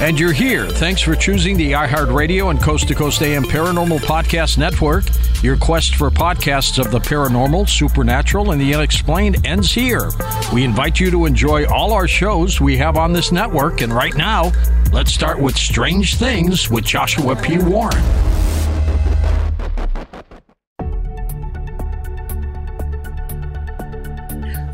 And you're here. Thanks for choosing the iHeartRadio and Coast to Coast AM Paranormal Podcast Network. Your quest for podcasts of the paranormal, supernatural, and the unexplained ends here. We invite you to enjoy all our shows we have on this network. And right now, let's start with Strange Things with Joshua P. Warren.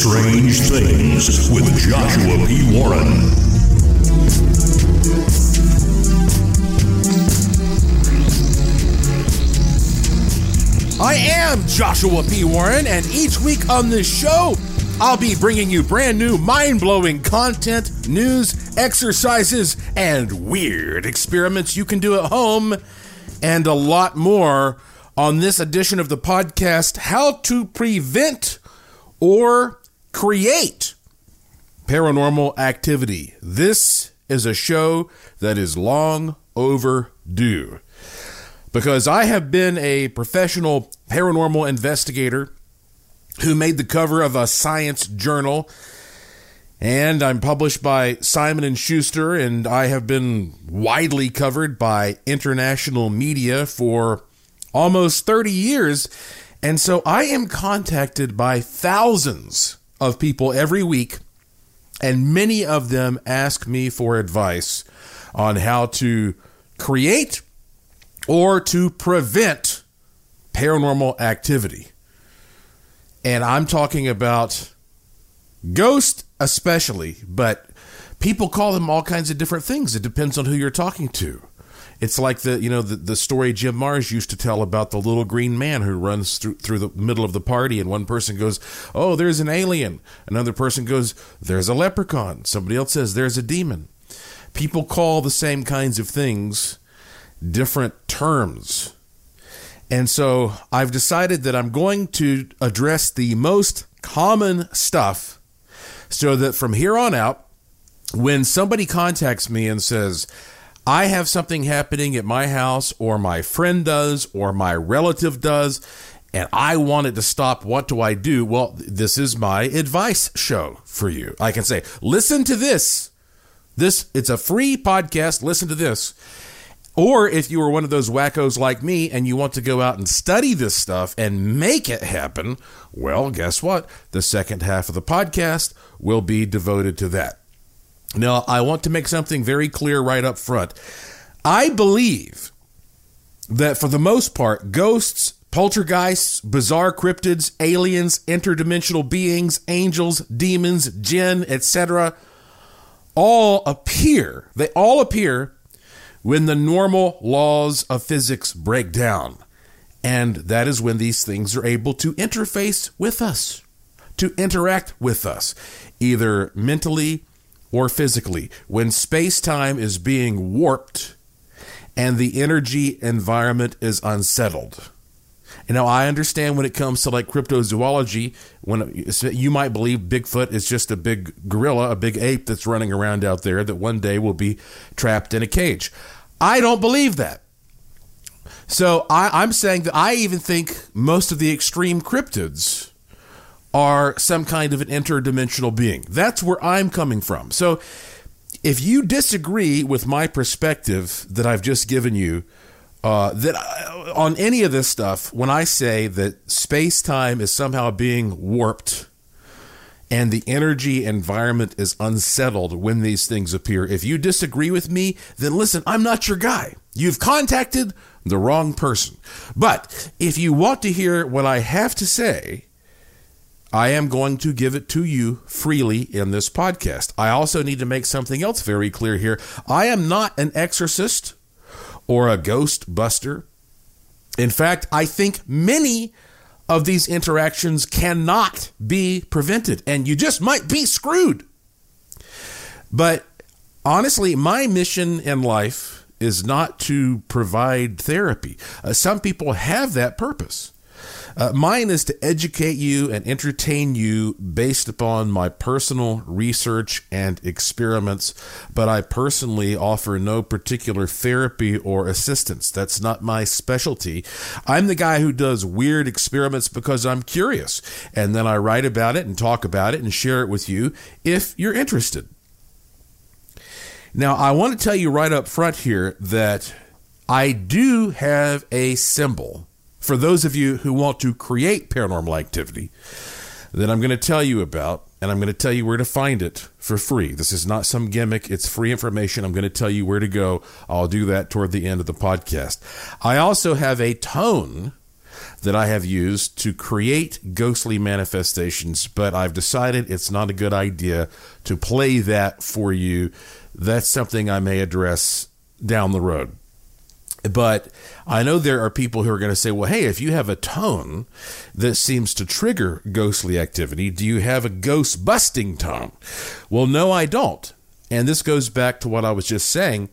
Strange Things with Joshua P. Warren. I am Joshua P. Warren, and each week on this show, I'll be bringing you brand new, mind blowing content, news, exercises, and weird experiments you can do at home, and a lot more on this edition of the podcast How to Prevent or Create Paranormal Activity. This is a show that is long overdue because I have been a professional paranormal investigator who made the cover of a science journal and I'm published by Simon and Schuster and I have been widely covered by international media for almost 30 years and so I am contacted by thousands of people every week and many of them ask me for advice on how to create or to prevent paranormal activity. And I'm talking about ghosts, especially, but people call them all kinds of different things. It depends on who you're talking to. It's like the you know the, the story Jim Marrs used to tell about the little green man who runs through through the middle of the party, and one person goes, "Oh, there's an alien." Another person goes, "There's a leprechaun." Somebody else says, "There's a demon." People call the same kinds of things different terms. And so I've decided that I'm going to address the most common stuff so that from here on out, when somebody contacts me and says, I have something happening at my house, or my friend does, or my relative does, and I want it to stop, what do I do? Well, this is my advice show for you. I can say, listen to this. This it's a free podcast. Listen to this. Or if you are one of those wackos like me and you want to go out and study this stuff and make it happen, well, guess what? The second half of the podcast will be devoted to that. Now, I want to make something very clear right up front. I believe that for the most part, ghosts, poltergeists, bizarre cryptids, aliens, interdimensional beings, angels, demons, jinn, etc., all appear, they all appear when the normal laws of physics break down. And that is when these things are able to interface with us, to interact with us, either mentally or physically. When space time is being warped and the energy environment is unsettled. And now I understand when it comes to like cryptozoology, when you might believe Bigfoot is just a big gorilla, a big ape that's running around out there that one day will be trapped in a cage. I don't believe that. So I, am saying that I even think most of the extreme cryptids are some kind of an interdimensional being. That's where I'm coming from. So if you disagree with my perspective that I've just given you, uh, that I, on any of this stuff, when I say that space time is somehow being warped and the energy environment is unsettled when these things appear, if you disagree with me, then listen, I'm not your guy. You've contacted the wrong person. But if you want to hear what I have to say, I am going to give it to you freely in this podcast. I also need to make something else very clear here. I am not an exorcist or a ghost buster. In fact, I think many of these interactions cannot be prevented, and you just might be screwed. But honestly, my mission in life is not to provide therapy. Uh, some people have that purpose. Uh, mine is to educate you and entertain you based upon my personal research and experiments, but I personally offer no particular therapy or assistance. That's not my specialty. I'm the guy who does weird experiments because I'm curious, and then I write about it and talk about it and share it with you if you're interested. Now, I want to tell you right up front here that I do have a symbol for those of you who want to create paranormal activity that I'm going to tell you about, and I'm going to tell you where to find it for free. This is not some gimmick, it's free information. I'm going to tell you where to go. I'll do that toward the end of the podcast. I also have a tone that I have used to create ghostly manifestations, but I've decided it's not a good idea to play that for you. That's something I may address down the road. But I know there are people who are going to say, well, hey, if you have a tone that seems to trigger ghostly activity, do you have a ghost busting tone? Well, no, I don't. And this goes back to what I was just saying.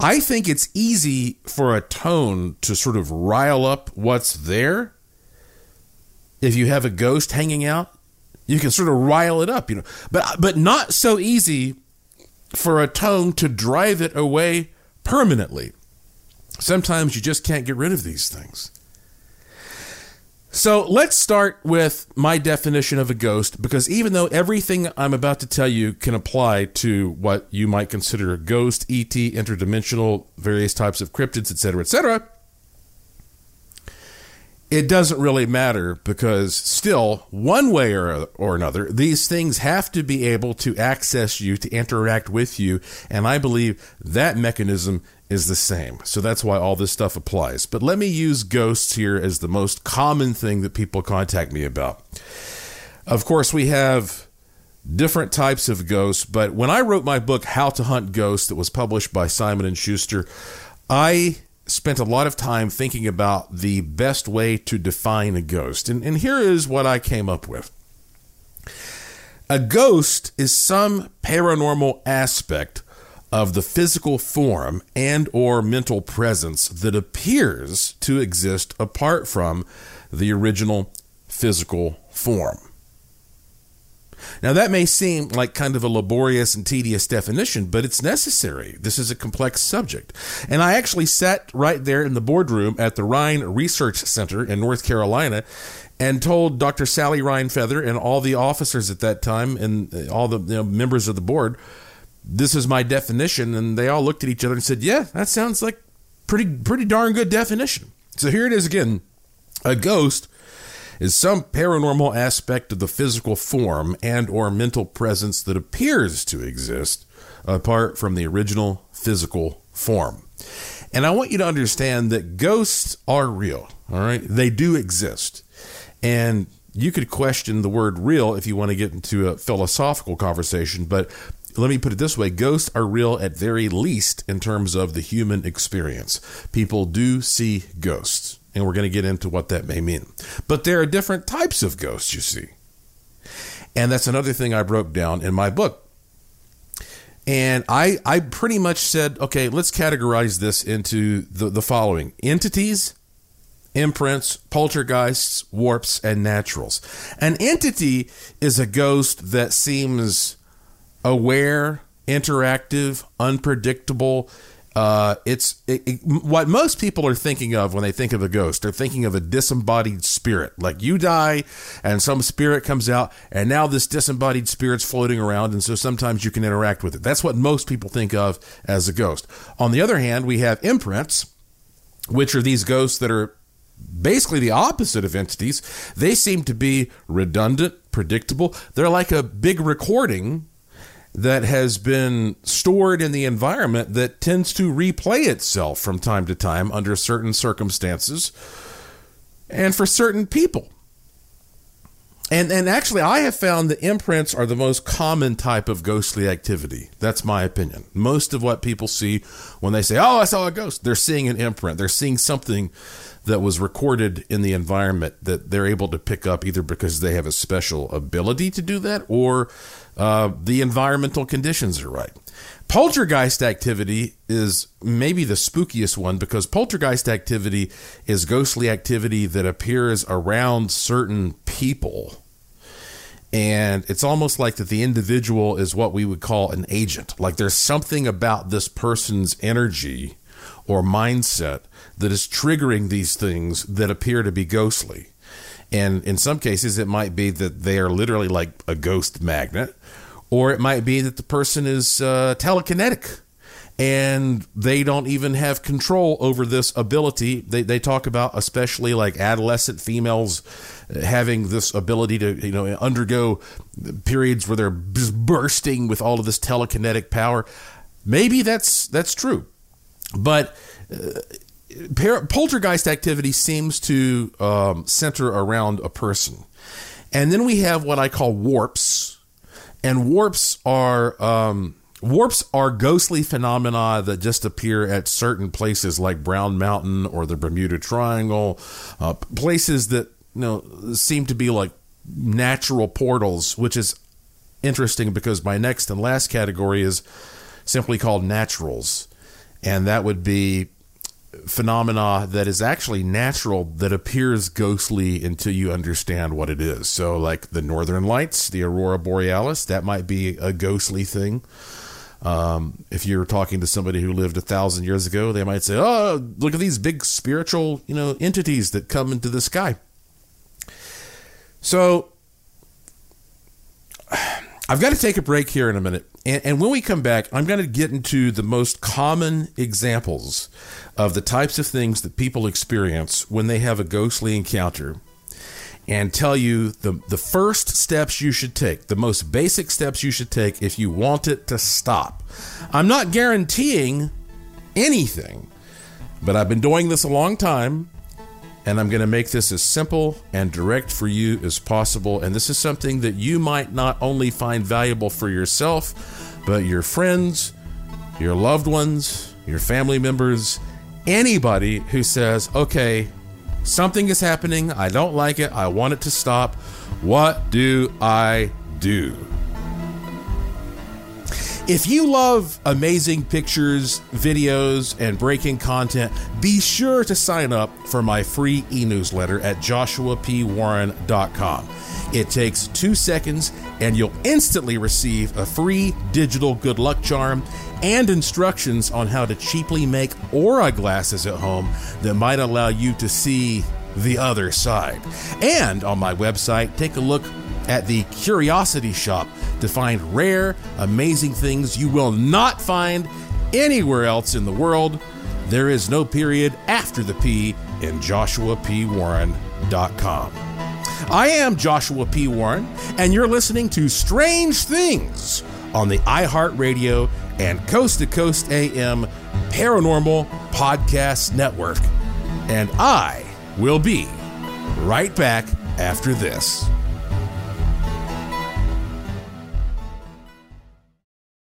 I think it's easy for a tone to sort of rile up what's there. If you have a ghost hanging out, you can sort of rile it up, you know. But but not so easy for a tone to drive it away permanently. Sometimes you just can't get rid of these things. So let's start with my definition of a ghost because even though everything I'm about to tell you can apply to what you might consider a ghost, ET, interdimensional, various types of cryptids, etc., etc., it doesn't really matter because still, one way or, or another, these things have to be able to access you, to interact with you. And I believe that mechanism is the same. So that's why all this stuff applies. But let me use ghosts here as the most common thing that people contact me about. Of course, we have different types of ghosts, but when I wrote my book How to Hunt Ghosts that was published by Simon and Schuster, I spent a lot of time thinking about the best way to define a ghost. And, and here is what I came up with. A ghost is some paranormal aspect of the physical form and or mental presence that appears to exist apart from the original physical form. Now, that may seem like kind of a laborious and tedious definition, but it's necessary. This is a complex subject. And I actually sat right there in the boardroom at the Rhine Research Center in North Carolina and told Dr. Sally Rhine Feather and all the officers at that time and all the you know, members of the board, this is my definition. And they all looked at each other and said, yeah, that sounds like pretty, pretty darn good definition. So here it is again. A ghost is some paranormal aspect of the physical form and or mental presence that appears to exist apart from the original physical form. And I want you to understand that ghosts are real, all right? They do exist. And you could question the word real if you want to get into a philosophical conversation, but let me put it this way ghosts are real at very least in terms of the human experience. People do see ghosts and we're going to get into what that may mean. But there are different types of ghosts, you see. And that's another thing I broke down in my book. And I, I pretty much said, okay, let's categorize this into the, the following entities, imprints, poltergeists, warps, and naturals. An entity is a ghost that seems aware, interactive, unpredictable, uh, it's it, it, what most people are thinking of when they think of a ghost. They're thinking of a disembodied spirit. Like you die, and some spirit comes out, and now this disembodied spirit's floating around, and so sometimes you can interact with it. That's what most people think of as a ghost. On the other hand, we have imprints, which are these ghosts that are basically the opposite of entities. They seem to be redundant, predictable. They're like a big recording that has been stored in the environment that tends to replay itself from time to time under certain circumstances and for certain people. And and actually I have found that imprints are the most common type of ghostly activity. That's my opinion. Most of what people see when they say, "Oh, I saw a ghost," they're seeing an imprint. They're seeing something that was recorded in the environment that they're able to pick up either because they have a special ability to do that or uh, the environmental conditions are right. Poltergeist activity is maybe the spookiest one because poltergeist activity is ghostly activity that appears around certain people. And it's almost like that the individual is what we would call an agent. Like there's something about this person's energy or mindset that is triggering these things that appear to be ghostly. And in some cases, it might be that they are literally like a ghost magnet, or it might be that the person is uh, telekinetic and they don't even have control over this ability. They, they talk about, especially like adolescent females having this ability to, you know, undergo periods where they're bursting with all of this telekinetic power. Maybe that's that's true, but uh, poltergeist activity seems to um, center around a person. And then we have what I call warps. And warps are um, warps are ghostly phenomena that just appear at certain places like Brown Mountain or the Bermuda Triangle, uh, places that you know seem to be like natural portals, which is interesting because my next and last category is simply called naturals, and that would be phenomena that is actually natural that appears ghostly until you understand what it is. So, like the northern lights, the aurora borealis, that might be a ghostly thing. Um, if you're talking to somebody who lived a thousand years ago, they might say, "Oh, look at these big spiritual, you know, entities that come into the sky." So, I've got to take a break here in a minute. And, and when we come back, I'm going to get into the most common examples of the types of things that people experience when they have a ghostly encounter and tell you the, the first steps you should take, the most basic steps you should take if you want it to stop. I'm not guaranteeing anything, but I've been doing this a long time and I'm going to make this as simple and direct for you as possible. And this is something that you might not only find valuable for yourself, but your friends, your loved ones, your family members, anybody who says, okay, something is happening, I don't like it, I want it to stop. What do I do? If you love amazing pictures, videos, and breaking content, be sure to sign up for my free e newsletter at joshuapwarren.com. It takes two seconds, and you'll instantly receive a free digital good luck charm and instructions on how to cheaply make aura glasses at home that might allow you to see the other side. And on my website, take a look at the Curiosity Shop to find rare, amazing things you will not find anywhere else in the world. There is no period after the P in joshuapwarren.com. I am Joshua P. Warren, and you're listening to Strange Things on the iHeartRadio and Coast to Coast AM Paranormal Podcast Network. And I will be right back after this.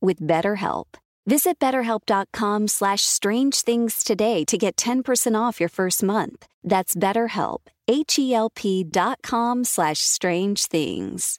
with BetterHelp. Visit betterhelp.com slash strange things today to get 10% off your first month. That's BetterHelp, H-E-L-P dot com slash strange things.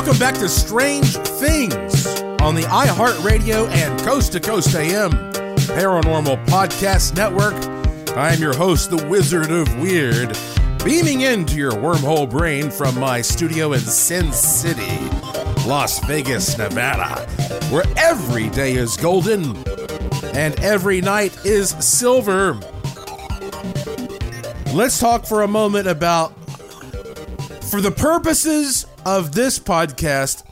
Welcome back to Strange Things on the iHeartRadio and Coast to Coast AM Paranormal Podcast Network. I am your host, the Wizard of Weird, beaming into your wormhole brain from my studio in Sin City, Las Vegas, Nevada, where every day is golden and every night is silver. Let's talk for a moment about for the purposes of this podcast,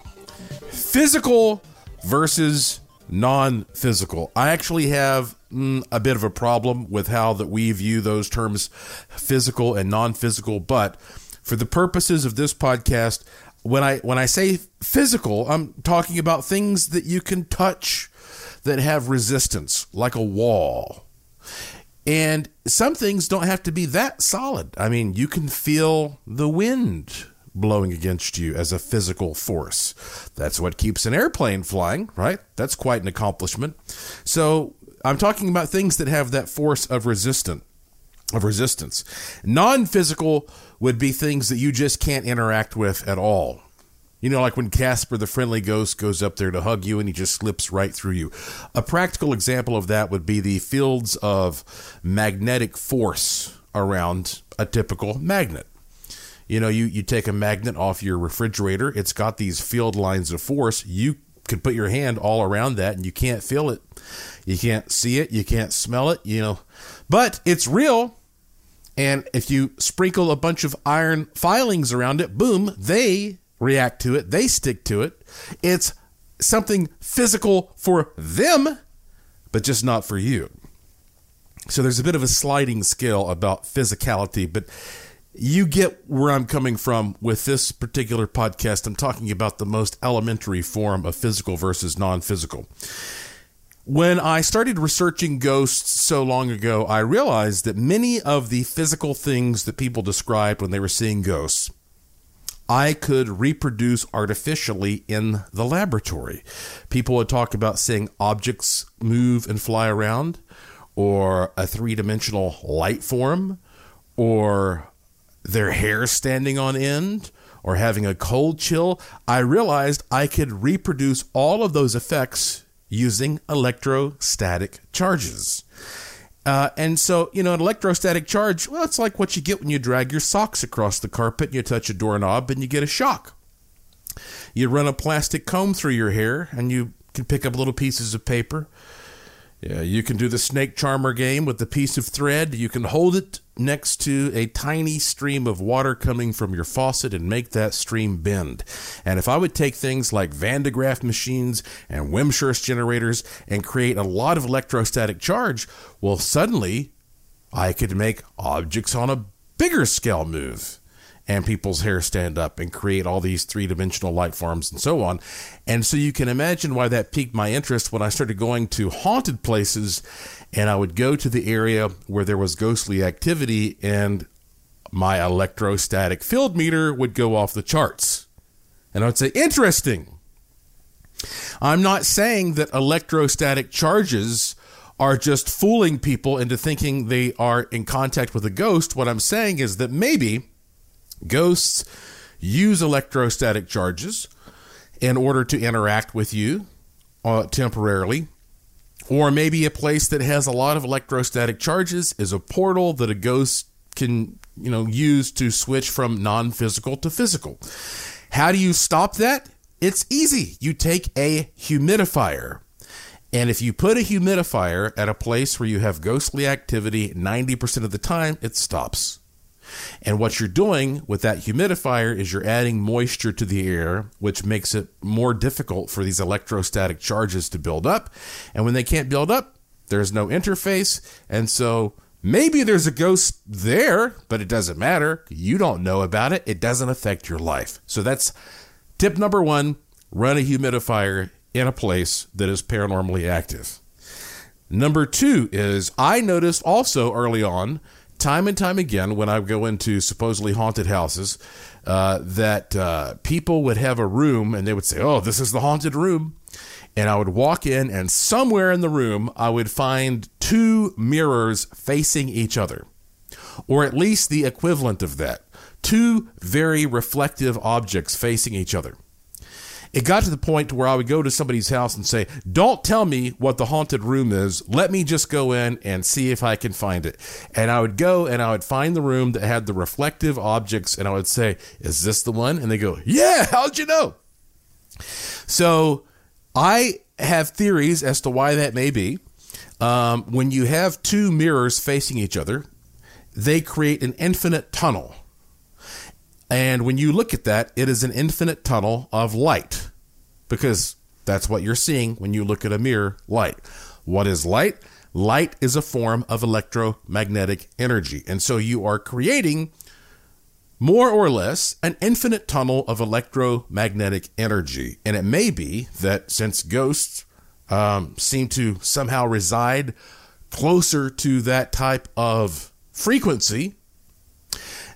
physical versus non-physical. I actually have mm, a bit of a problem with how that we view those terms physical and non-physical, but for the purposes of this podcast, when I when I say physical, I'm talking about things that you can touch that have resistance, like a wall. And some things don't have to be that solid. I mean, you can feel the wind blowing against you as a physical force. That's what keeps an airplane flying, right? That's quite an accomplishment. So, I'm talking about things that have that force of resistance of resistance. Non-physical would be things that you just can't interact with at all. You know, like when Casper the friendly ghost goes up there to hug you and he just slips right through you. A practical example of that would be the fields of magnetic force around a typical magnet. You know, you, you take a magnet off your refrigerator, it's got these field lines of force. You could put your hand all around that and you can't feel it. You can't see it, you can't smell it, you know. But it's real. And if you sprinkle a bunch of iron filings around it, boom, they react to it, they stick to it. It's something physical for them, but just not for you. So there's a bit of a sliding scale about physicality, but you get where I'm coming from with this particular podcast. I'm talking about the most elementary form of physical versus non physical. When I started researching ghosts so long ago, I realized that many of the physical things that people described when they were seeing ghosts I could reproduce artificially in the laboratory. People would talk about seeing objects move and fly around, or a three dimensional light form, or their hair standing on end, or having a cold chill. I realized I could reproduce all of those effects using electrostatic charges. Uh, and so, you know, an electrostatic charge, well, it's like what you get when you drag your socks across the carpet and you touch a doorknob and you get a shock. You run a plastic comb through your hair and you can pick up little pieces of paper yeah, you can do the snake charmer game with the piece of thread. You can hold it next to a tiny stream of water coming from your faucet and make that stream bend. And if I would take things like Van de Graaff machines and Wimshurst generators and create a lot of electrostatic charge, well, suddenly I could make objects on a bigger scale move and people's hair stand up and create all these three dimensional light forms and so on. And so you can imagine why that piqued my interest when I started going to haunted places and I would go to the area where there was ghostly activity and my electrostatic field meter would go off the charts. And I would say, interesting. I'm not saying that electrostatic charges are just fooling people into thinking they are in contact with a ghost. What I'm saying is that maybe Ghosts use electrostatic charges in order to interact with you uh, temporarily. Or maybe a place that has a lot of electrostatic charges is a portal that a ghost can, you know, use to switch from non-physical to physical. How do you stop that? It's easy. You take a humidifier. And if you put a humidifier at a place where you have ghostly activity 90% of the time, it stops. And what you're doing with that humidifier is you're adding moisture to the air, which makes it more difficult for these electrostatic charges to build up. And when they can't build up, there's no interface. And so maybe there's a ghost there, but it doesn't matter. You don't know about it. It doesn't affect your life. So that's tip number one run a humidifier in a place that is paranormally active. Number two is I noticed also early on time and time again when I go into supposedly haunted houses uh, that uh, people would have a room and they would say, "Oh, this is the haunted room," and I would walk in and somewhere in the room I would find two mirrors facing each other, or at least the equivalent of that, two very reflective objects facing each other it got to the point where I would go to somebody's house and say, "Don't tell me what the haunted room is. Let me just go in and see if I can find it." And I would go and I would find the room that had the reflective objects, and I would say, "Is this the one?" And they go, "Yeah." How'd you know? So I have theories as to why that may be. Um, when you have two mirrors facing each other, they create an infinite tunnel And when you look at that, it is an infinite tunnel of light because that's what you're seeing when you look at a mirror light. What is light? Light is a form of electromagnetic energy. And so you are creating more or less an infinite tunnel of electromagnetic energy. And it may be that since ghosts um, seem to somehow reside closer to that type of frequency,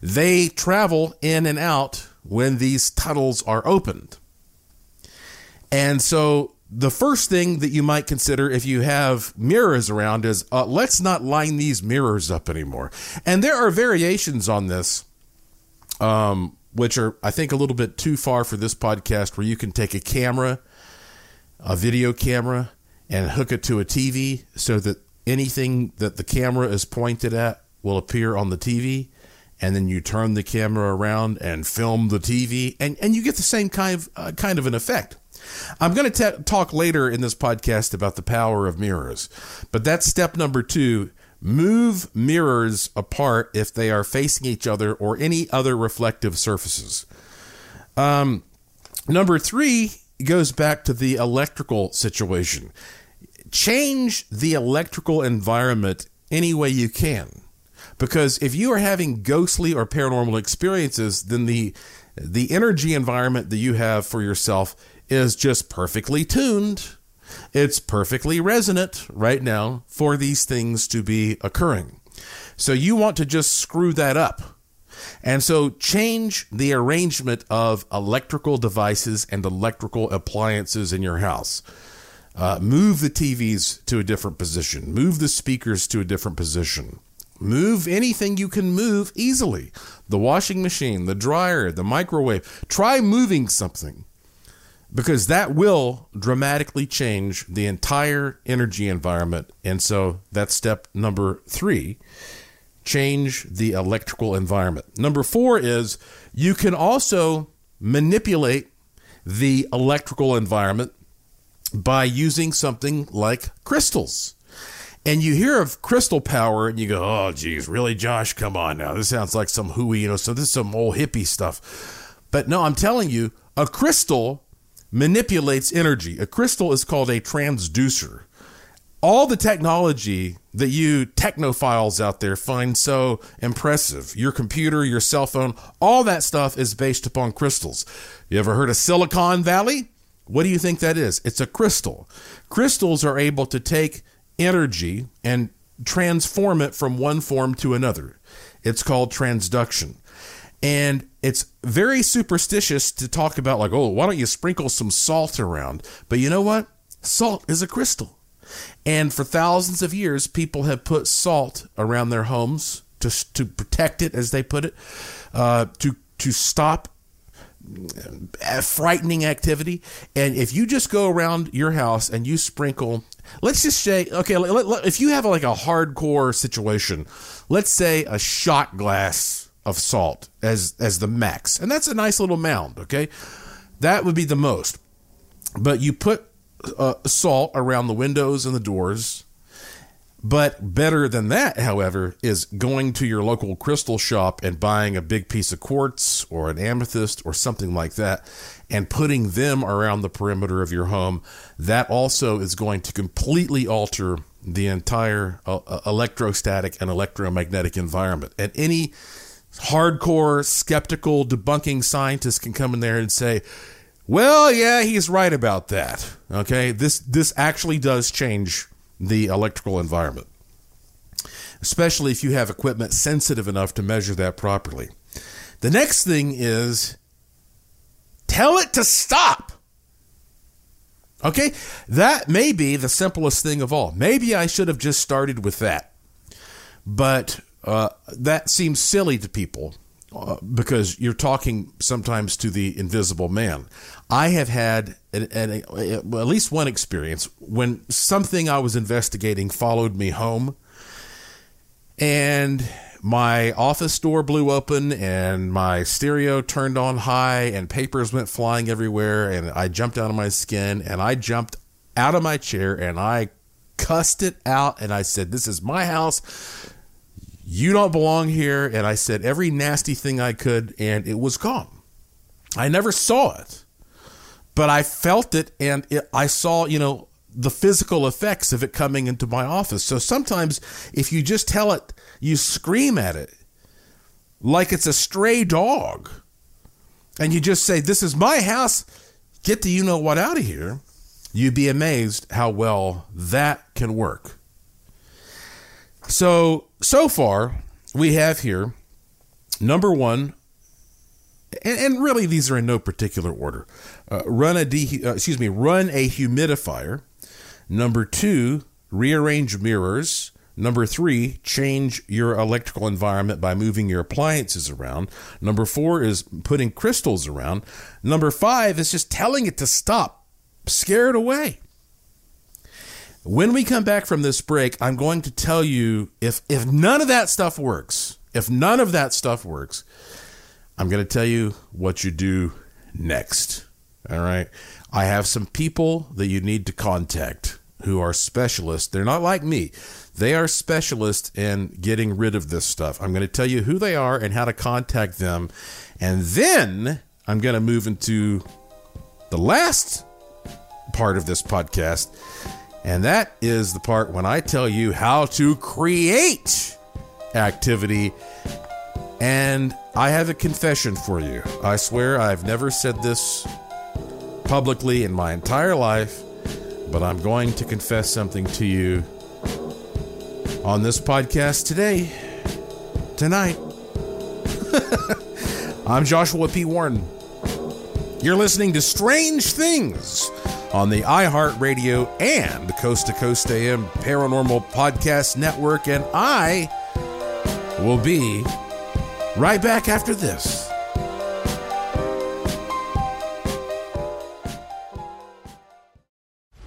they travel in and out when these tunnels are opened. And so the first thing that you might consider if you have mirrors around is uh, let's not line these mirrors up anymore. And there are variations on this, um, which are, I think, a little bit too far for this podcast, where you can take a camera, a video camera, and hook it to a TV so that anything that the camera is pointed at will appear on the TV. And then you turn the camera around and film the TV, and, and you get the same kind of, uh, kind of an effect. I'm going to talk later in this podcast about the power of mirrors, but that's step number two. Move mirrors apart if they are facing each other or any other reflective surfaces. Um, number three goes back to the electrical situation. Change the electrical environment any way you can. Because if you are having ghostly or paranormal experiences, then the the energy environment that you have for yourself is just perfectly tuned. It's perfectly resonant right now for these things to be occurring. So you want to just screw that up. And so change the arrangement of electrical devices and electrical appliances in your house. Uh, move the TVs to a different position. Move the speakers to a different position. Move anything you can move easily. The washing machine, the dryer, the microwave. Try moving something because that will dramatically change the entire energy environment. And so that's step number three change the electrical environment. Number four is you can also manipulate the electrical environment by using something like crystals. And you hear of crystal power and you go, oh, geez, really, Josh? Come on now. This sounds like some hooey, you know, so this is some old hippie stuff. But no, I'm telling you, a crystal manipulates energy. A crystal is called a transducer. All the technology that you technophiles out there find so impressive, your computer, your cell phone, all that stuff is based upon crystals. You ever heard of Silicon Valley? What do you think that is? It's a crystal. Crystals are able to take energy and transform it from one form to another. It's called transduction. And it's very superstitious to talk about, like, oh, why don't you sprinkle some salt around? But you know what? Salt is a crystal. And for thousands of years, people have put salt around their homes to, to protect it, as they put it, uh, to, to stop frightening activity. And if you just go around your house and you sprinkle, let's just say, okay, if you have like a hardcore situation, let's say a shot glass of salt as as the max. And that's a nice little mound, okay? That would be the most. But you put uh, salt around the windows and the doors. But better than that, however, is going to your local crystal shop and buying a big piece of quartz or an amethyst or something like that and putting them around the perimeter of your home. That also is going to completely alter the entire uh, uh electrostatic and electromagnetic environment. And any hardcore skeptical debunking scientist can come in there and say, "Well, yeah, he's right about that." Okay? This this actually does change the electrical environment. Especially if you have equipment sensitive enough to measure that properly. The next thing is tell it to stop. Okay? That may be the simplest thing of all. Maybe I should have just started with that. But uh, that seems silly to people uh, because you're talking sometimes to the invisible man. I have had an, an, a, uh, at least one experience when something I was investigating followed me home, and my office door blew open, and my stereo turned on high, and papers went flying everywhere, and I jumped out of my skin, and I jumped out of my chair, and I cussed it out, and I said, "This is my house." You don't belong here. And I said every nasty thing I could, and it was gone. I never saw it, but I felt it, and it, I saw, you know, the physical effects of it coming into my office. So sometimes if you just tell it, you scream at it like it's a stray dog, and you just say, This is my house, get the you know what out of here, you'd be amazed how well that can work. So, so far, we have here number one, and, and really these are in no particular order. Uh, run a de- uh, excuse me, run a humidifier. Number two, rearrange mirrors. Number three, change your electrical environment by moving your appliances around. Number four is putting crystals around. Number five is just telling it to stop. Scare it away. When we come back from this break, I'm going to tell you if if none of that stuff works, if none of that stuff works, I'm going to tell you what you do next. All right. I have some people that you need to contact who are specialists. They're not like me. They are specialists in getting rid of this stuff. I'm going to tell you who they are and how to contact them. And then I'm going to move into the last part of this podcast and that is the part when I tell you how to create activity. And I have a confession for you. I swear I've never said this publicly in my entire life, but I'm going to confess something to you on this podcast today, tonight. I'm Joshua P. Warren. You're listening to Strange Things on the iHeartRadio and the Coast to Coast AM Paranormal Podcast Network. And I will be right back after this.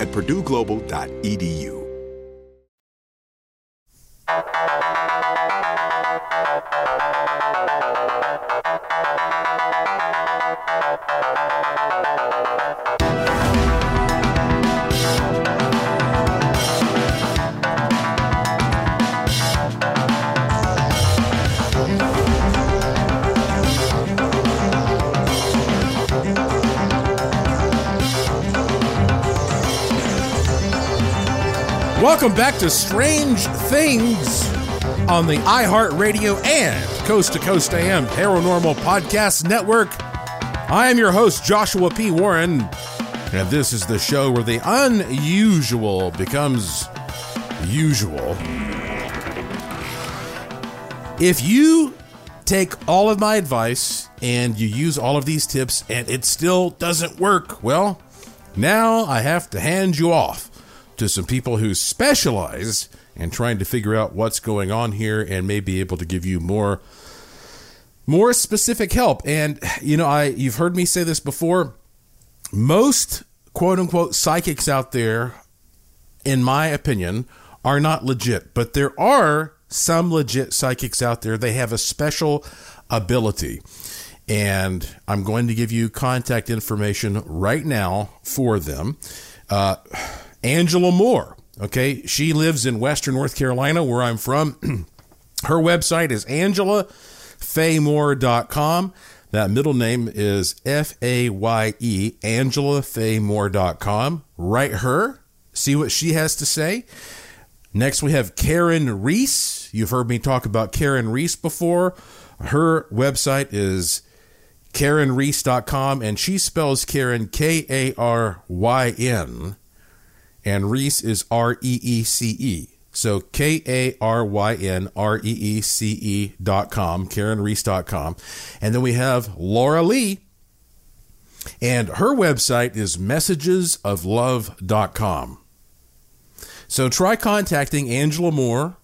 at purdueglobal.edu. Welcome back to Strange Things on the iHeartRadio and Coast to Coast AM Paranormal Podcast Network. I am your host, Joshua P. Warren, and this is the show where the unusual becomes usual. If you take all of my advice and you use all of these tips and it still doesn't work, well, now I have to hand you off to some people who specialize in trying to figure out what's going on here and may be able to give you more more specific help. And you know, I you've heard me say this before. Most quote unquote psychics out there, in my opinion, are not legit, but there are some legit psychics out there. They have a special ability. And I'm going to give you contact information right now for them. Uh, Angela Moore. Okay, she lives in Western North Carolina, where I'm from. Her website is angelafaymore.com. That middle name is F A Y E, angelafaymore.com. Write her, see what she has to say. Next, we have Karyn Reece. You've heard me talk about Karyn Reece before. Her website is KarynReece.com, and she spells Karyn K A R Y N and Reece is R E E C E. So K A R Y N R E E C E dot com, dot com. And then we have Laura Lee, and her website is messagesoflove.com. So try contacting Angela Moore,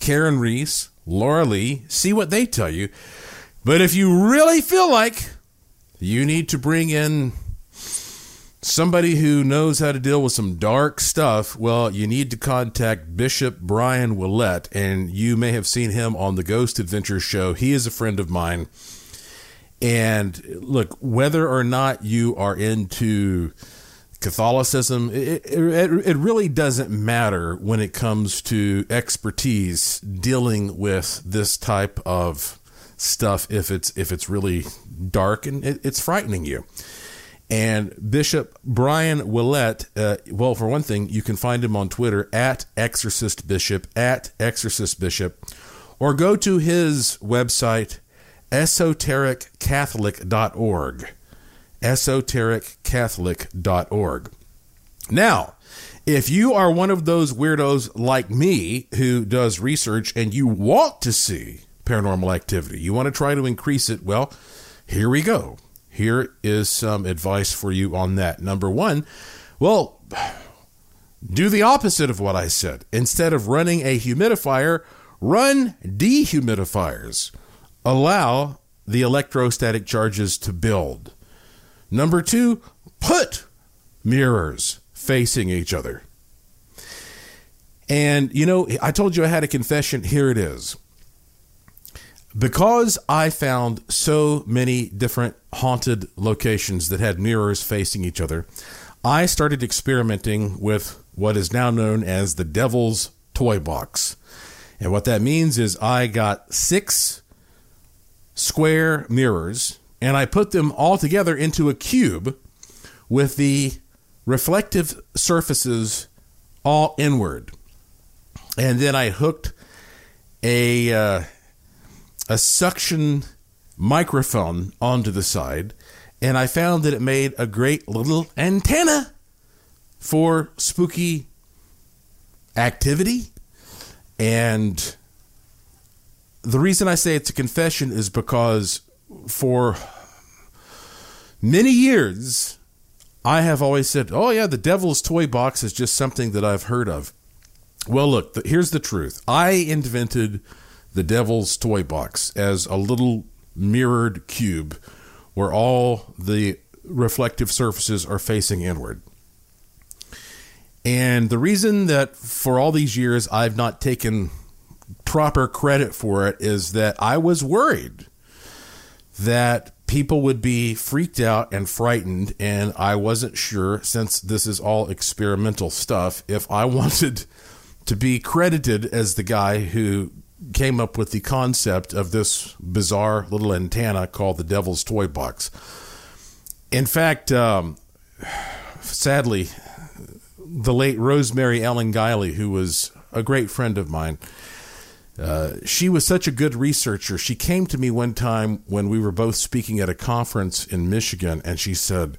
Karyn Reece, Laura Lee, see what they tell you. But if you really feel like you need to bring in somebody who knows how to deal with some dark stuff, well, you need to contact Bishop Brian Willett, and you may have seen him on the Ghost Adventures show. He is a friend of mine. And look, whether or not you are into Catholicism, it, it, it really doesn't matter when it comes to expertise dealing with this type of stuff if it's if it's really dark and it, it's frightening you. And Bishop Brian Willett, uh, well, for one thing, you can find him on Twitter at Exorcist Bishop, at Exorcist Bishop, or go to his website, esotericcatholic.org. Esotericcatholic.org. Now, if you are one of those weirdos like me who does research and you want to see paranormal activity, you want to try to increase it, well, here we go. Here is some advice for you on that. Number one, well, do the opposite of what I said. Instead of running a humidifier, run dehumidifiers. Allow the electrostatic charges to build. Number two, put mirrors facing each other. And, you know, I told you I had a confession. Here it is because I found so many different haunted locations that had mirrors facing each other, I started experimenting with what is now known as the Devil's Toy Box. And what that means is I got six square mirrors and I put them all together into a cube with the reflective surfaces all inward. And then I hooked a. Uh, a suction microphone onto the side, and I found that it made a great little antenna for spooky activity. And the reason I say it's a confession is because for many years, I have always said, oh, yeah, the devil's toy box is just something that I've heard of. Well, look, here's the truth I invented the Devil's Toy Box as a little mirrored cube where all the reflective surfaces are facing inward. And the reason that for all these years I've not taken proper credit for it is that I was worried that people would be freaked out and frightened, and I wasn't sure, since this is all experimental stuff, if I wanted to be credited as the guy who came up with the concept of this bizarre little antenna called the Devil's Toy Box. In fact, um, sadly, the late Rosemary Ellen Guiley, who was a great friend of mine, uh, she was such a good researcher. She came to me one time when we were both speaking at a conference in Michigan, and she said,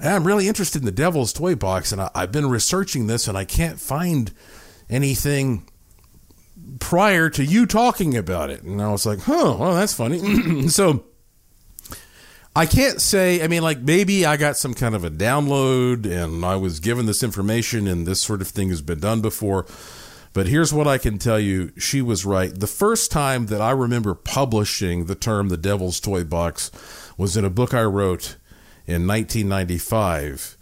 I'm really interested in the Devil's Toy Box, and I, I've been researching this, and I can't find anything prior to you talking about it. And I was like, huh, well, that's funny. so I can't say, I mean, like maybe I got some kind of a download and I was given this information and this sort of thing has been done before. But here's what I can tell you she was right. The first time that I remember publishing the term the devil's toy box was in a book I wrote in 1995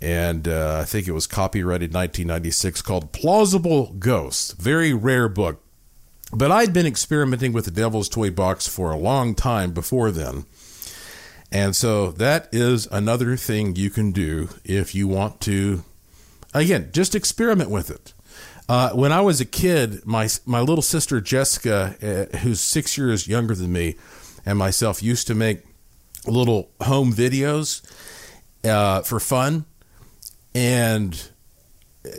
and uh, I think it was copyrighted 1996 called Plausible Ghosts. Very rare book. But I'd been experimenting with the Devil's Toy Box for a long time before then. And so that is another thing you can do if you want to, again, just experiment with it. Uh, when I was a kid, my my little sister Jessica, uh, who's six years younger than me, and myself used to make little home videos uh, for fun and uh,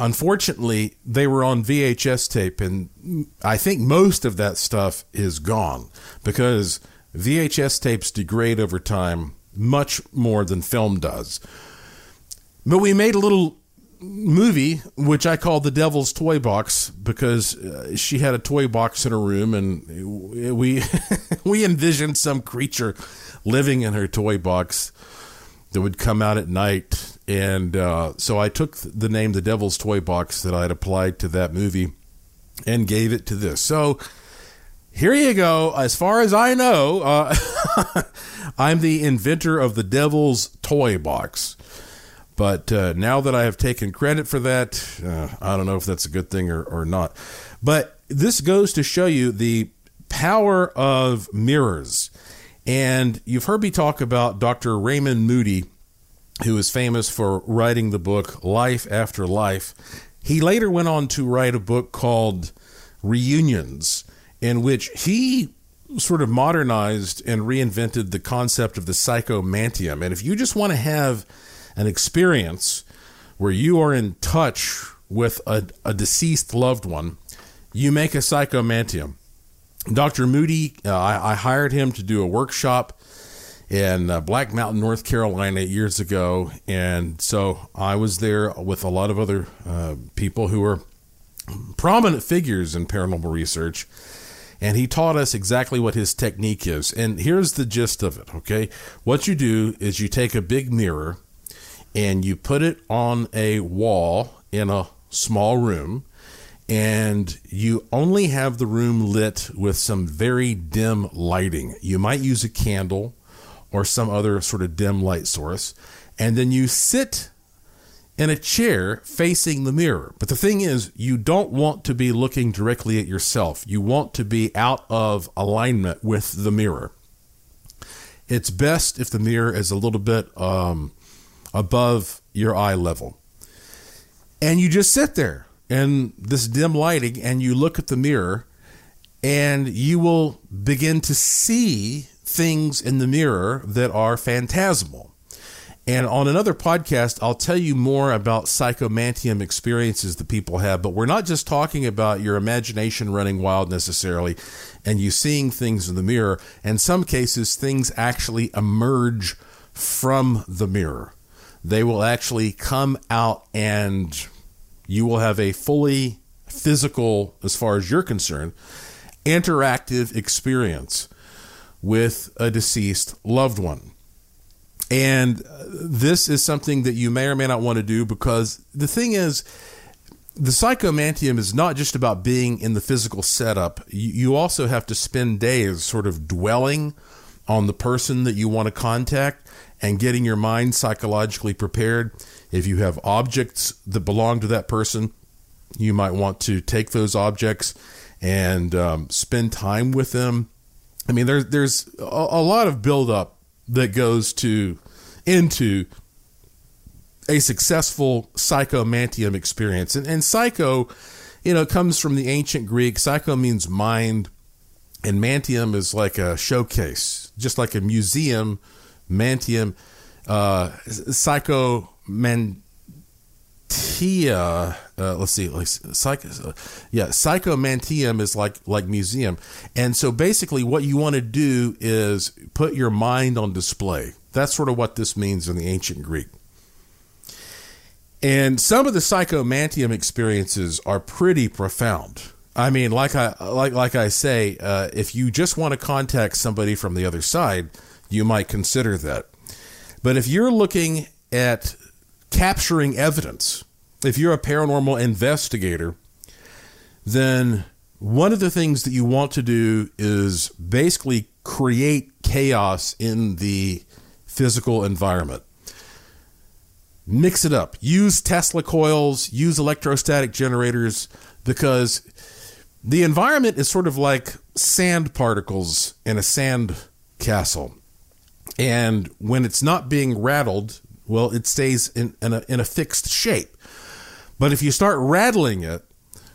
unfortunately they were on VHS tape and I think most of that stuff is gone because VHS tapes degrade over time much more than film does. But we made a little movie which I called The Devil's Toy Box because uh, she had a toy box in her room and we we envisioned some creature living in her toy box that would come out at night and uh, so I took the name The Devil's Toy Box that I'd applied to that movie and gave it to this. So here you go. As far as I know, uh, I'm the inventor of the Devil's Toy Box. But uh, now that I have taken credit for that, uh, I don't know if that's a good thing or, or not. But this goes to show you the power of mirrors. And you've heard me talk about Dr. Raymond Moody who is famous for writing the book Life After Life. He later went on to write a book called Reunions, in which he sort of modernized and reinvented the concept of the psychomantium. And if you just want to have an experience where you are in touch with a, a deceased loved one, you make a psychomantium. Dr. Moody, uh, I, I hired him to do a workshop in uh, Black Mountain, North Carolina, years ago. And so I was there with a lot of other uh, people who were prominent figures in paranormal research. And he taught us exactly what his technique is. And here's the gist of it, okay? What you do is you take a big mirror and you put it on a wall in a small room and you only have the room lit with some very dim lighting. You might use a candle or some other sort of dim light source, and then you sit in a chair facing the mirror. But the thing is, you don't want to be looking directly at yourself. You want to be out of alignment with the mirror. It's best if the mirror is a little bit um, above your eye level. And you just sit there in this dim lighting and you look at the mirror and you will begin to see things in the mirror that are phantasmal. And on another podcast, I'll tell you more about psychomantium experiences that people have, but we're not just talking about your imagination running wild necessarily and you seeing things in the mirror. In some cases, things actually emerge from the mirror. They will actually come out and you will have a fully physical, as far as you're concerned, interactive experience with a deceased loved one. And this is something that you may or may not want to do because the thing is, the psychomantium is not just about being in the physical setup. You, also have to spend days sort of dwelling on the person that you want to contact and getting your mind psychologically prepared. If you have objects that belong to that person, you might want to take those objects and um, spend time with them. I mean, there's there's a, a lot of buildup that goes to into a successful psychomantium experience, and, and psycho, you know, comes from the ancient Greek. Psycho means mind, and mantium is like a showcase, just like a museum. Mantium, uh, psycho man Tia, uh, let's see, like psycho, yeah, psychomantium is like like museum, and so basically, what you want to do is put your mind on display. That's sort of what this means in the ancient Greek. And some of the psychomantium experiences are pretty profound. I mean, like I like like I say, uh, if you just want to contact somebody from the other side, you might consider that. But if you're looking at capturing evidence, if you're a paranormal investigator, then one of the things that you want to do is basically create chaos in the physical environment. Mix it up. Use Tesla coils, use electrostatic generators, because the environment is sort of like sand particles in a sand castle. And when it's not being rattled, well, it stays in, in, a, in a fixed shape. But if you start rattling it,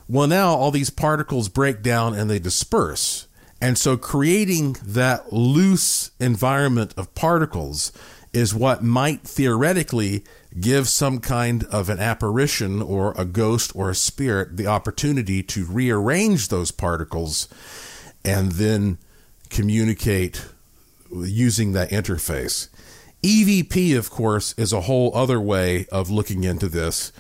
well, now all these particles break down and they disperse. And so creating that loose environment of particles is what might theoretically give some kind of an apparition or a ghost or a spirit the opportunity to rearrange those particles and then communicate using that interface. EVP, of course, is a whole other way of looking into this.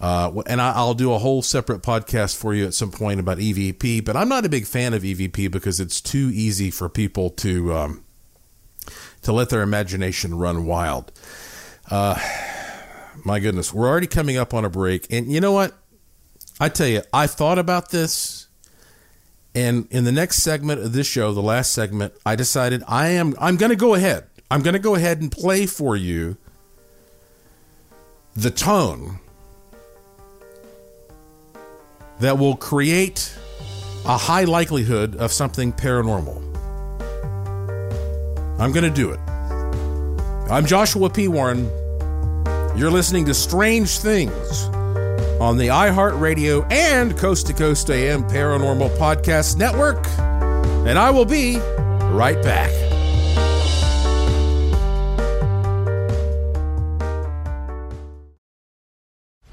Uh, and I, will do a whole separate podcast for you at some point about EVP, but I'm not a big fan of EVP because it's too easy for people to um, to let their imagination run wild. Uh, my goodness, we're already coming up on a break, and you know what? I tell you, I thought about this, and in the next segment of this show, the last segment, I decided I am I'm going to go ahead. I'm going to go ahead and play for you the tone that will create a high likelihood of something paranormal. I'm going to do it. I'm Joshua P. Warren. You're listening to Strange Things on the iHeartRadio and Coast to Coast AM Paranormal Podcast Network. And I will be right back.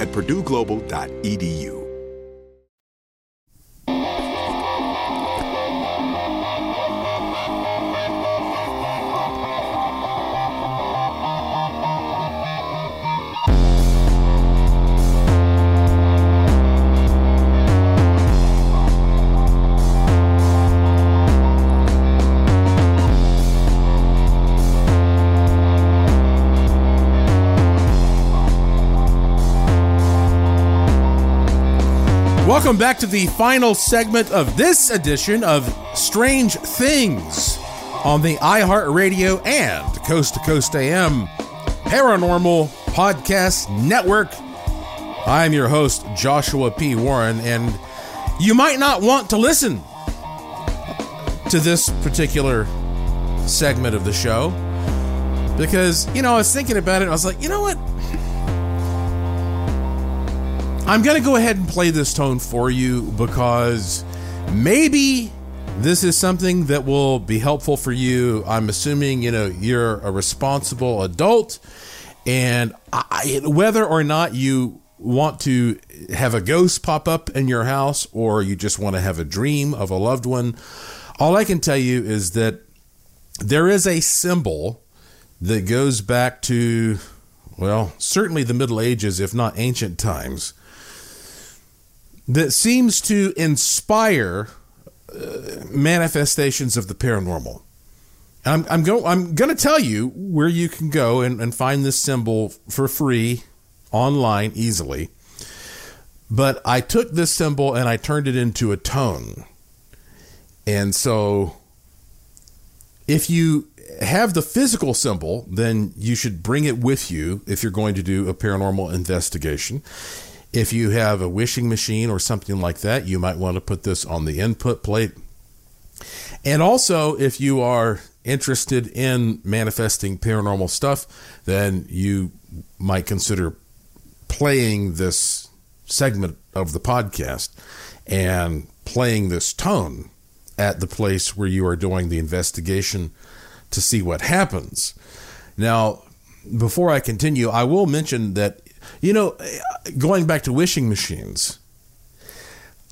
at purdueglobal.edu. Welcome back to the final segment of this edition of Strange Things on the iHeartRadio and Coast to Coast AM Paranormal Podcast Network. I'm your host, Joshua P. Warren, and you might not want to listen to this particular segment of the show because, you know, I was thinking about it. I was like, you know what? I'm going to go ahead and play this tone for you because maybe this is something that will be helpful for you. I'm assuming, you know, you're a responsible adult and I, whether or not you want to have a ghost pop up in your house or you just want to have a dream of a loved one, all I can tell you is that there is a symbol that goes back to, well, certainly the Middle Ages, if not ancient times that seems to inspire uh, manifestations of the paranormal. I'm, I'm going. I'm going to tell you where you can go and, and find this symbol for free online easily. But I took this symbol and I turned it into a tone. And so, if you have the physical symbol, then you should bring it with you if you're going to do a paranormal investigation. If you have a wishing machine or something like that, you might want to put this on the input plate. And also, if you are interested in manifesting paranormal stuff, then you might consider playing this segment of the podcast and playing this tone at the place where you are doing the investigation to see what happens. Now, before I continue, I will mention that you know, going back to wishing machines,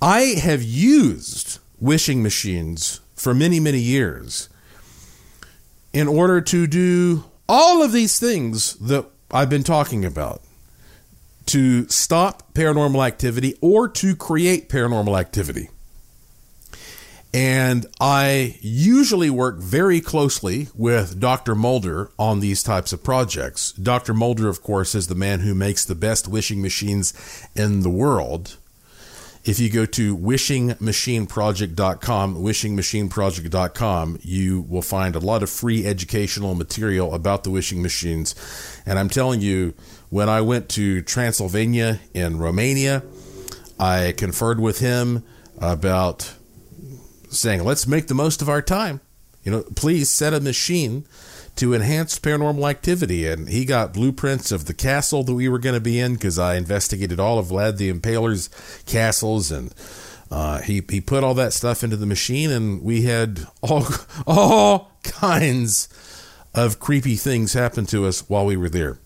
I have used wishing machines for many, many years in order to do all of these things that I've been talking about to stop paranormal activity or to create paranormal activity. And I usually work very closely with Dr. Mulder on these types of projects. Dr. Mulder, of course, is the man who makes the best wishing machines in the world. If you go to wishingmachineproject.com, wishingmachineproject.com, you will find a lot of free educational material about the wishing machines. And I'm telling you, when I went to Transylvania in Romania, I conferred with him about saying, let's make the most of our time. You know, please set a machine to enhance paranormal activity. And he got blueprints of the castle that we were going to be in because I investigated all of Vlad the Impaler's castles and Uh, he he put all that stuff into the machine, and we had all all kinds of creepy things happen to us while we were there.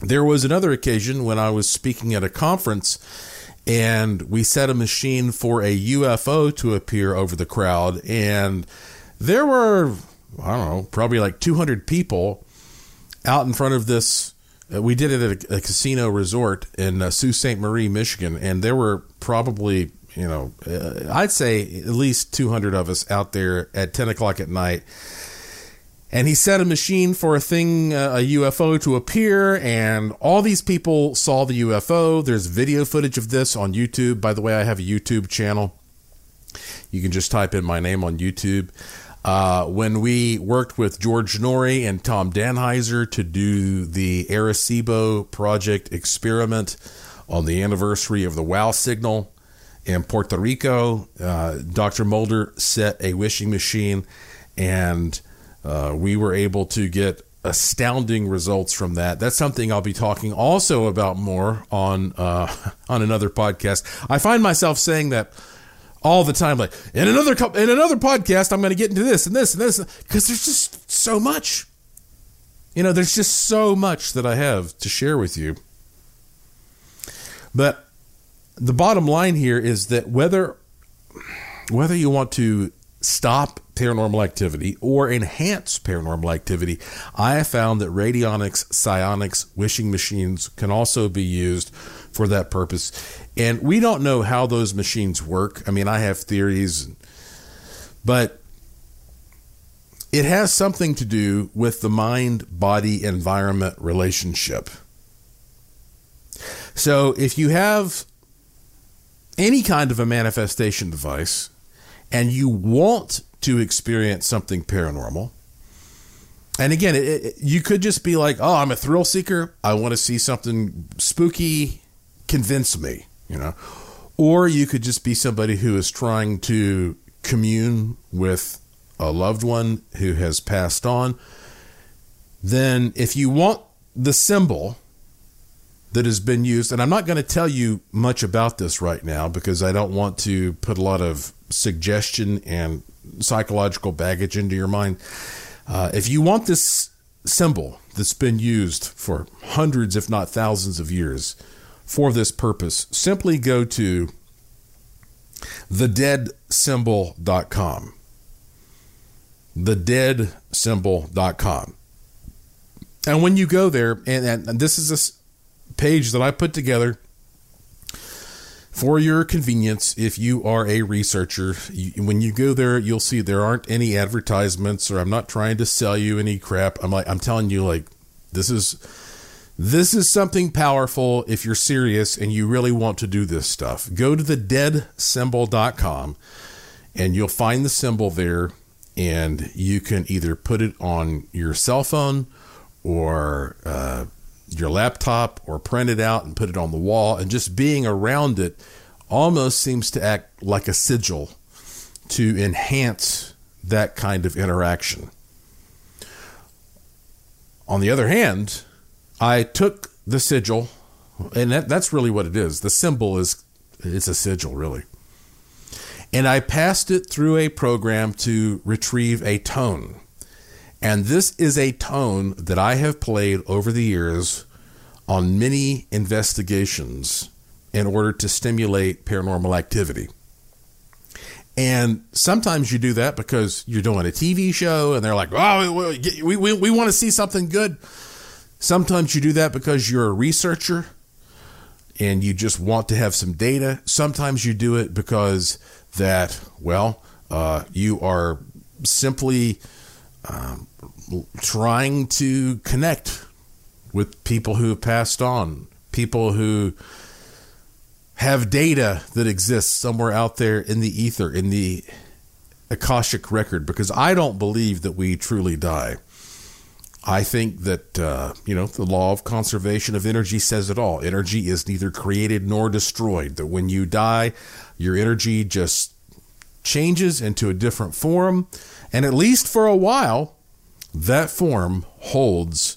There was another occasion when I was speaking at a conference, and we set a machine for a UFO to appear over the crowd, and there were I don't know probably like 200 people out in front of this. Uh, we did it at a, a casino resort in uh, Sault Ste. Marie, Michigan, and there were probably you know, uh, I'd say at least 200 of us out there at 10 o'clock at night. And he set a machine for a thing, uh, a UFO to appear, and all these people saw the UFO. There's video footage of this on YouTube. By the way, I have a YouTube channel. You can just type in my name on YouTube. Uh, when we worked with George Noory and Tom Danheiser to do the Arecibo project experiment on the anniversary of the WOW signal, in Puerto Rico. Uh, Dr. Mulder set a wishing machine, and uh, we were able to get astounding results from that. That's something I'll be talking also about more on uh, on another podcast. I find myself saying that all the time, like in another in another podcast, I'm going to get into this and this and this because there's just so much. You know, there's just so much that I have to share with you. But the bottom line here is that whether whether you want to stop paranormal activity or enhance paranormal activity, I have found that radionics, psionics, wishing machines can also be used for that purpose. And we don't know how those machines work. I mean, I have theories, but it has something to do with the mind body environment relationship. So if you have any kind of a manifestation device and you want to experience something paranormal, and again, it, it, you could just be like, oh, I'm a thrill seeker. I want to see something spooky. Convince me, you know. Or you could just be somebody who is trying to commune with a loved one who has passed on. Then, if you want the symbol, that has been used, and I'm not going to tell you much about this right now because I don't want to put a lot of suggestion and psychological baggage into your mind. Uh, if you want this symbol that's been used for hundreds, if not thousands of years for this purpose, simply go to thedeadsymbol.com. Thedeadsymbol.com. And when you go there, and, and this is a page that I put together for your convenience if you are a researcher. When you go there, you'll see there aren't any advertisements or I'm not trying to sell you any crap. I'm like I'm telling you like this is this is something powerful if you're serious and you really want to do this stuff. Go to the dead deadsymbol.com and you'll find the symbol there and you can either put it on your cell phone or uh, your laptop or print it out and put it on the wall. And just being around it almost seems to act like a sigil to enhance that kind of interaction. On the other hand, I took the sigil, and that, that's really what it is. The symbol is it's a sigil, really. And I passed it through a program to retrieve a tone. And this is a tone that I have played over the years on many investigations in order to stimulate paranormal activity. And sometimes you do that because you're doing a TV show and they're like, oh, we, we, we want to see something good. Sometimes you do that because you're a researcher and you just want to have some data. Sometimes you do it because that, well, uh, you are simply um, trying to connect with people who have passed on, people who have data that exists somewhere out there in the ether, in the Akashic record, because I don't believe that we truly die. I think that, uh, you know, the law of conservation of energy says it all. Energy is neither created nor destroyed. That when you die, your energy just changes into a different form. And at least for a while, that form holds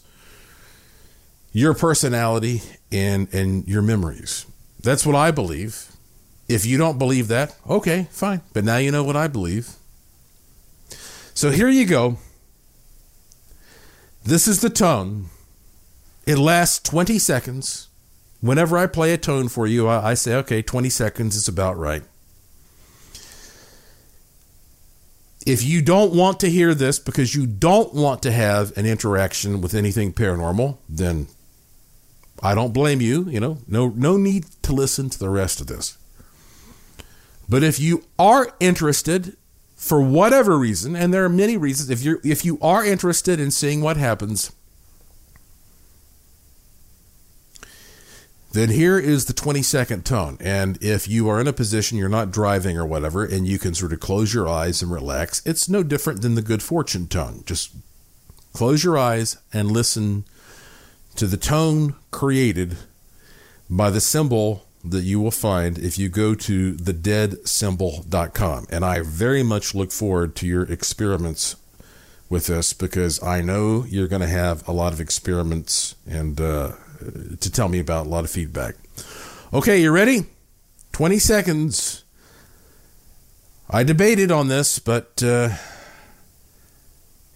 your personality and, and your memories. That's what I believe If you don't believe that, okay, fine. But now you know what I believe. So here you go. This is the tone. It lasts 20 seconds. Whenever I play a tone for you, I, I say, okay, 20 seconds is about right. If you don't want to hear this because you don't want to have an interaction with anything paranormal, then I don't blame you. You know, no, no need to listen to the rest of this. But if you are interested for whatever reason, and there are many reasons, if you if you are interested in seeing what happens, then here is the 20 second tone. And if you are in a position you're not driving or whatever, and you can sort of close your eyes and relax, it's no different than the good fortune tone. Just close your eyes and listen to the tone created by the symbol that you will find if you go to thedeadsymbol.com. And I very much look forward to your experiments with this because I know you're going to have a lot of experiments and uh, to tell me about a lot of feedback. Okay, you ready? 20 seconds. I debated on this, but uh,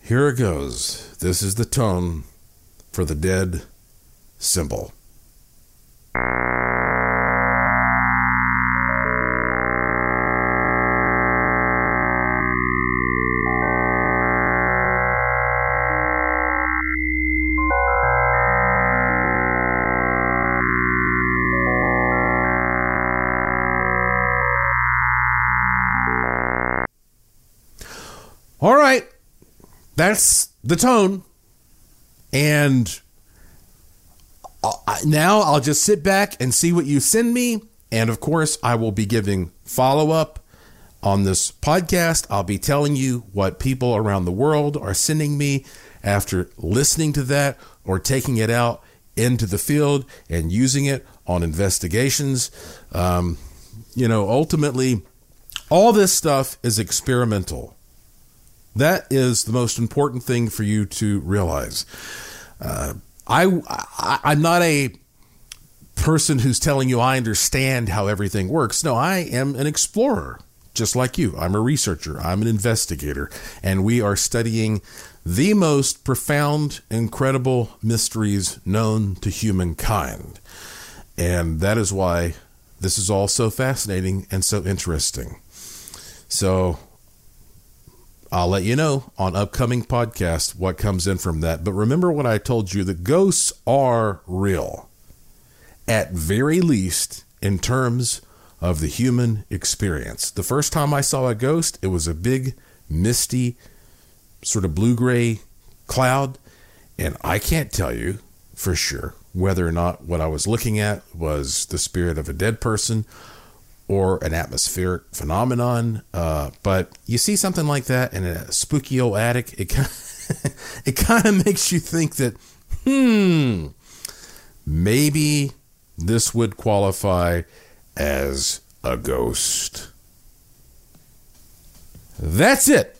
here it goes. This is the tone for the dead symbol. That's the tone. And now I'll just sit back and see what you send me. And of course, I will be giving follow up on this podcast. I'll be telling you what people around the world are sending me after listening to that or taking it out into the field and using it on investigations. Um, you know, ultimately, all this stuff is experimental. That is the most important thing for you to realize. Uh, I, I I'm not a person who's telling you I understand how everything works. No, I am an explorer, just like you. I'm a researcher. I'm an investigator, and we are studying the most profound, incredible mysteries known to humankind. And that is why this is all so fascinating and so interesting. So I'll let you know on upcoming podcasts what comes in from that. But remember what I told you the ghosts are real, at very least in terms of the human experience. The first time I saw a ghost, it was a big, misty, sort of blue gray cloud. And I can't tell you for sure whether or not what I was looking at was the spirit of a dead person or an atmospheric phenomenon. Uh, but you see something like that in a spooky old attic, it kind of, it kind of makes you think that, hmm, maybe this would qualify as a ghost. That's it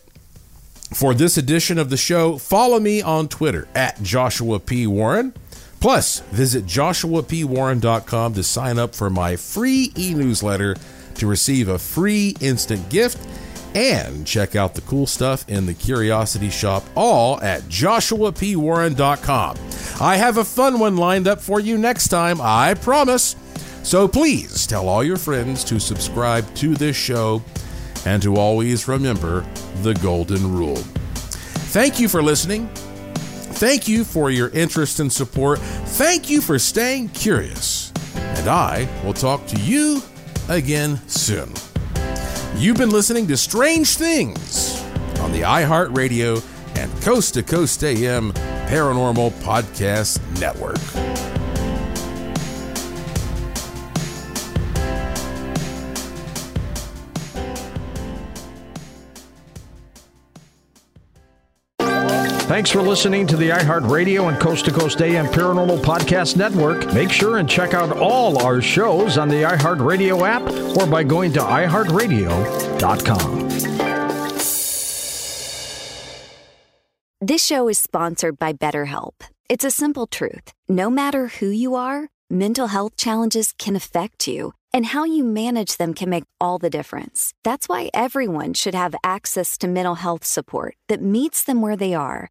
for this edition of the show. Follow me on Twitter at Joshua P. Warren. Plus, visit joshuapwarren.com to sign up for my free e newsletter to receive a free instant gift and check out the cool stuff in the Curiosity Shop, all at joshuapwarren.com. I have a fun one lined up for you next time, I promise. So please tell all your friends to subscribe to this show and to always remember the golden rule. Thank you for listening. Thank you for your interest and support. Thank you for staying curious. And I will talk to you again soon. You've been listening to Strange Things on the iHeartRadio and Coast to Coast AM Paranormal Podcast Network. Thanks for listening to the iHeartRadio and Coast to Coast AM Paranormal Podcast Network. Make sure and check out all our shows on the iHeartRadio app or by going to iHeartRadio.com. This show is sponsored by BetterHelp. It's a simple truth. No matter who you are, mental health challenges can affect you, And how you manage them can make all the difference. That's why everyone should have access to mental health support that meets them where they are